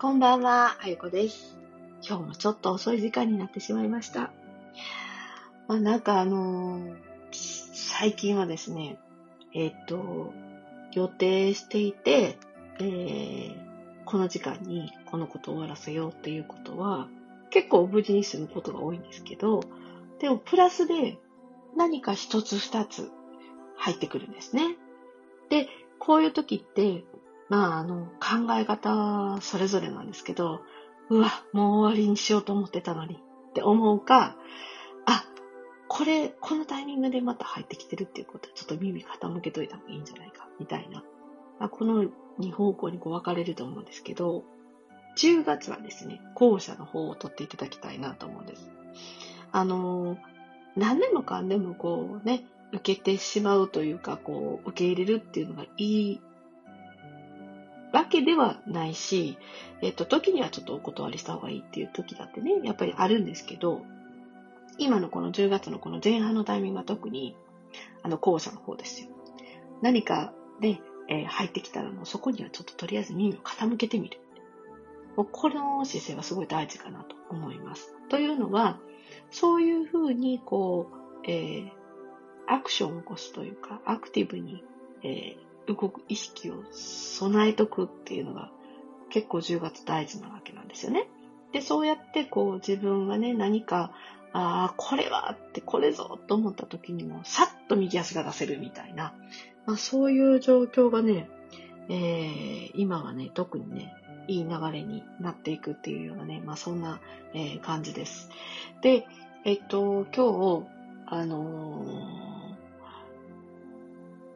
こんばんは、あゆこです。今日もちょっと遅い時間になってしまいました。まあなんかあのー最近はですね、えっ、と、予定していて、えーこの時間にこのことを終わらせようっていうことは、結構無事に済むことが多いんですけど、でもプラスで何か一つ二つ入ってくるんですね。で、こういう時って、まあ、あの、考え方それぞれなんですけど、うわ、もう終わりにしようと思ってたのにって思うか、あ、これ、このタイミングでまた入ってきてるっていうことはちょっと耳傾けといた方がいいんじゃないか、みたいな。まあ、この2方向にこう分かれると思うんですけど、10月はですね、後者の方を取っていただきたいなと思うんです。あの、何でもかんでもこうね、受けてしまうというか、こう、受け入れるっていうのがいいわけではないし、えっと、時にはちょっとお断りした方がいいっていう時だってね、やっぱりあるんですけど、今のこの10月のこの前半のタイミングは特に、あの、後者の方ですよ。何かね、えー入ってきたらもうそこにはちょっととりあえず耳を傾けてみる。もうこの姿勢はすごい大事かなと思います。というのは、そういうふうにこう、えーアクションを起こすというか、アクティブに、えー動く意識を備えとくっていうのが結構10月大事なわけなんですよね。で、そうやってこう自分がね、何か、ああ、これはって、これぞと思った時にも、さっと右足が出せるみたいな、まあ、そういう状況がね、えー今はね、特にね、いい流れになっていくっていうようなね、まあそんな、えー感じです。で、えっと、今日、あのー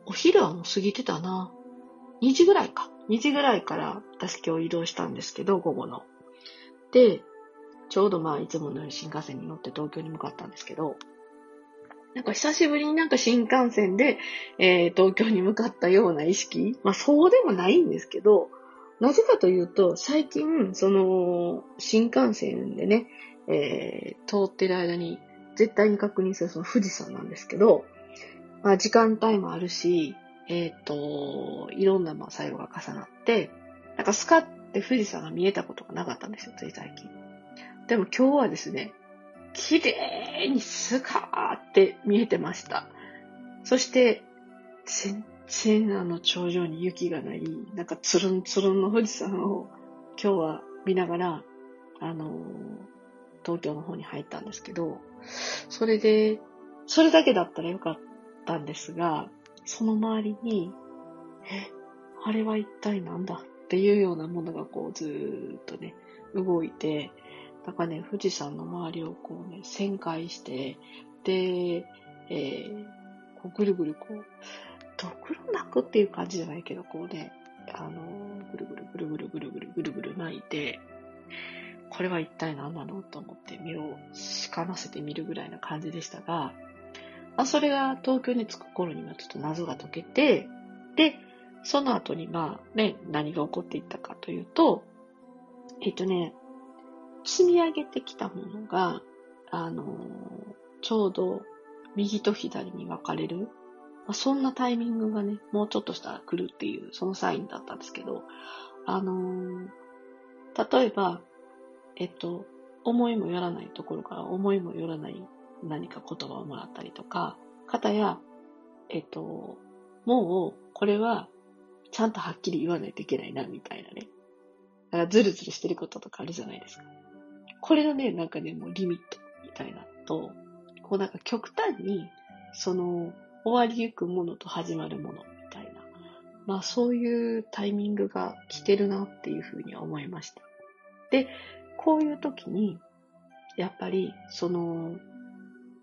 お昼はもう過ぎてたな。2時ぐらいか。2時ぐらいから私今日移動したんですけど、午後の。で、ちょうどまあいつものように新幹線に乗って東京に向かったんですけど、なんか久しぶりになんか新幹線で、えー東京に向かったような意識まあそうでもないんですけど、なぜかというと、最近、その、新幹線でね、えー通ってる間に絶対に確認するその富士山なんですけど、まあ時間帯もあるし、えっ、と、いろんなまあ作用が重なって、なんかスカって富士山が見えたことがなかったんですよ、つい最近。でも今日はですね、綺麗にスカーって見えてました。そして、全然あの頂上に雪がない、なんかつるんつるんの富士山を今日は見ながら、あのー東京の方に入ったんですけど、それで、それだけだったらよかったんですが、その周りに、え、あれは一体なんだっていうようなものがこうずーっとね、動いて、なんかね、富士山の周りをこうね、旋回して、で、えーこうぐるぐるこう、ドクロ鳴くっていう感じじゃないけど、こうね、あのぐるぐるぐるぐるぐるぐるぐるぐる鳴いて、これは一体何なのと思って目をしかませてみるぐらいな感じでしたが、まあ、それが東京に着く頃にはちょっと謎が解けて、で、その後にまあね、何が起こっていったかというと、えっとね、積み上げてきたものが、あのーちょうど右と左に分かれる、まあ、そんなタイミングがね、もうちょっとしたら来るっていう、そのサインだったんですけど、あのー例えば、えっと、思いもよらないところから思いもよらない何か言葉をもらったりとか、方や、えっと、もう、これは、ちゃんとはっきり言わないといけないな、みたいなね。だから、ズルズルしてることとかあるじゃないですか。これのね、なんかね、もうリミットみたいなと、こうなんか極端に、その、終わりゆくものと始まるものみたいな。まあそういうタイミングが来てるなっていうふうには思いました。で、こういう時に、やっぱり、その、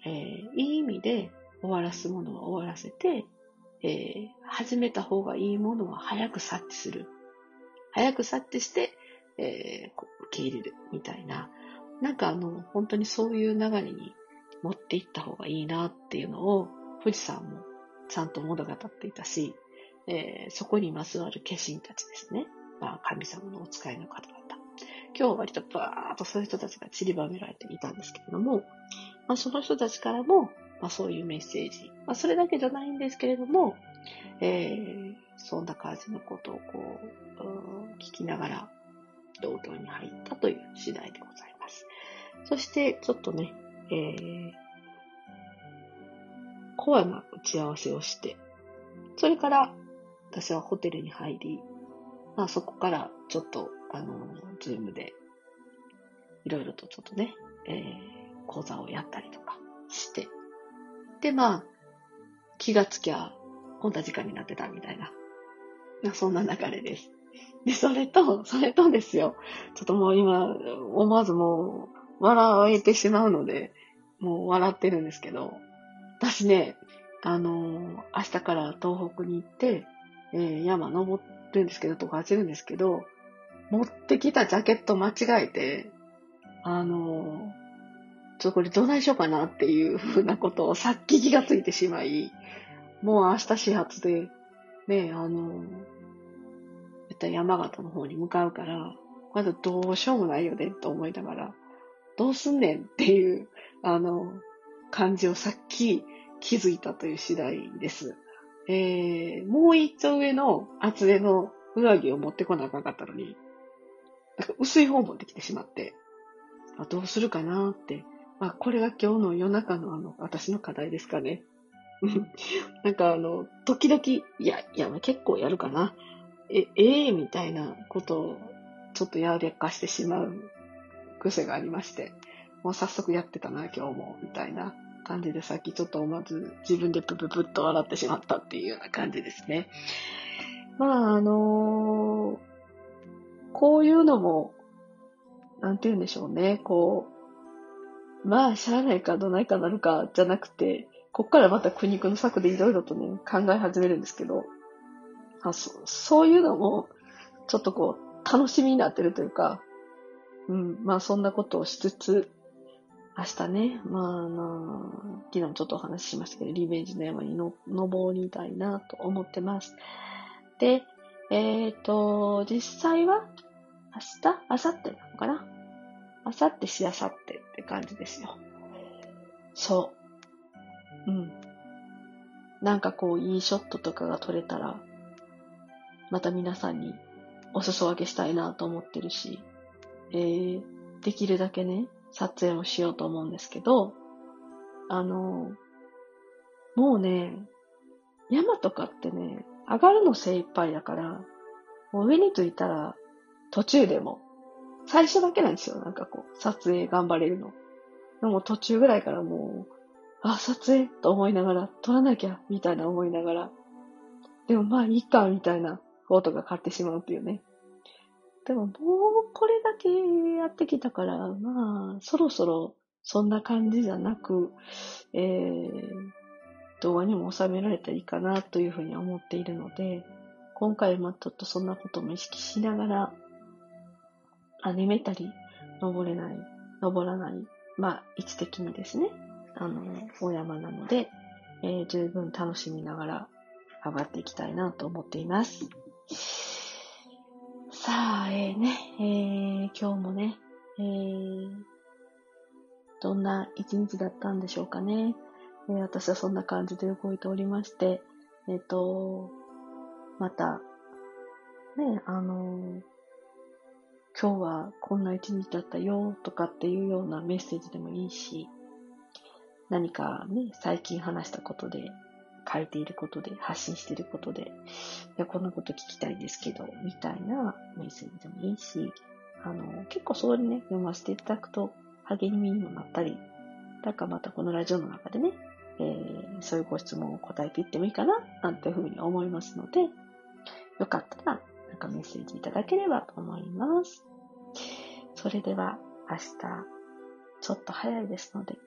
えーいい意味で終わらすものは終わらせて、えー始めた方がいいものは早く察知する。早く察知して、えー受け入れるみたいな。なんかあの、本当にそういう流れに持っていった方がいいなっていうのを、富士山もちゃんと物語っていたし、えーそこにまつわる化身たちですね。まあ、神様のお使いの方々。今日は割とバーッとそういう人たちが散りばめられていたんですけれども、まあ、その人たちからも、まあ、そういうメッセージ、まあ、それだけじゃないんですけれども、えーそんな感じのことをこう、うん聞きながら、東京に入ったという次第でございます。そして、ちょっとね、えー、コアな打ち合わせをして、それから私はホテルに入り、まあそこからちょっと、あの、ズームで、いろいろとちょっとね、えー、講座をやったりとかして、で、まあ、気がつきゃ、こんな時間になってたみたいな、まあ、そんな流れです。で、それと、それとですよ、ちょっともう今、思わずもう、笑えてしまうので、もう笑ってるんですけど、私ね、あの、明日から東北に行って、えー、山登るんですけど、とか走るんですけど、持ってきたジャケット間違えて、あの、ちょっとこれどないしようかなっていうふうなことをさっき気がついてしまい、もう明日始発で、ね、あの、絶対山形の方に向かうから、まだどうしようもないよねと思いながら、どうすんねんっていう、あの、感じをさっき気づいたという次第です。えー、もう一丁上の厚手の上着を持ってこなあかんかったのに、薄い方持ってきてしまって、あどうするかなって。まあ、これが今日の夜中のあの、私の課題ですかね。なんかあの、時々、いや、いや、結構やるかな。え、ええー、みたいなことを、ちょっとやりかしてしまう癖がありまして、もう早速やってたな、今日も、みたいな感じで、さっきちょっと思わず自分でプププッと笑ってしまったっていうような感じですね。まあ、あのー、こういうのも、なんて言うんでしょうね、こう、まあ、しゃあないかどないかなるかじゃなくて、こっからまた苦肉の策でいろいろとね、考え始めるんですけど、あそそういうのも、ちょっとこう、楽しみになってるというか、うん、まあそんなことをしつつ、明日ね、まあ、あの、昨日ちょっとお話ししましたけど、リベンジの山にの登りたいなと思ってます。で、えっ、ー、と、実際は、明日？明後日なのかな？明後日しあさってって感じですよ。そう。うん。なんかこう、いいショットとかが撮れたら、また皆さんにお裾分けしたいなと思ってるし、えー、できるだけね、撮影をしようと思うんですけど、あの、もうね、山とかってね、上がるの精一杯だから、もう上に着いたら途中でも、最初だけなんですよ、なんかこう、撮影頑張れるの。でも途中ぐらいからもう、あ、撮影と思いながら、撮らなきゃ、みたいな思いながら、でもまあいいか、みたいなことが買ってしまうっていうね。でももうこれだけやってきたから、まあ、そろそろそんな感じじゃなく、えー、動画にも収められたらいいかなというふうに思っているので、今回はちょっとそんなことも意識しながら、アニメたり、登れない、登らない、まあ、位置的にですね、あの、大山なので、えー、十分楽しみながら上がっていきたいなと思っています。さあ、えー、ね、えー、今日もね、えー、どんな一日だったんでしょうかね。えー、私はそんな感じで動いておりまして、えっ、ー、と、また、ね、あの、今日はこんな一日だったよとかっていうようなメッセージでもいいし、何かね、最近話したことで書いていることで、発信していることで、いや、こんなこと聞きたいですけど、みたいなメッセージでもいいし、あの、結構それね、読ませていただくと励みにもなったり、だかまたこのラジオの中でね、えー、そういうご質問を答えていってもいいかな、なんていうふうに思いますので、よかったら、なんかメッセージいただければと思います。それでは、明日、ちょっと早いですので、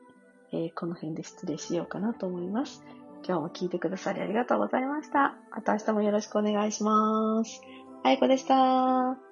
えー、この辺で失礼しようかなと思います。今日も聞いてくださりありがとうございました。また明日もよろしくお願いします。あいこでした。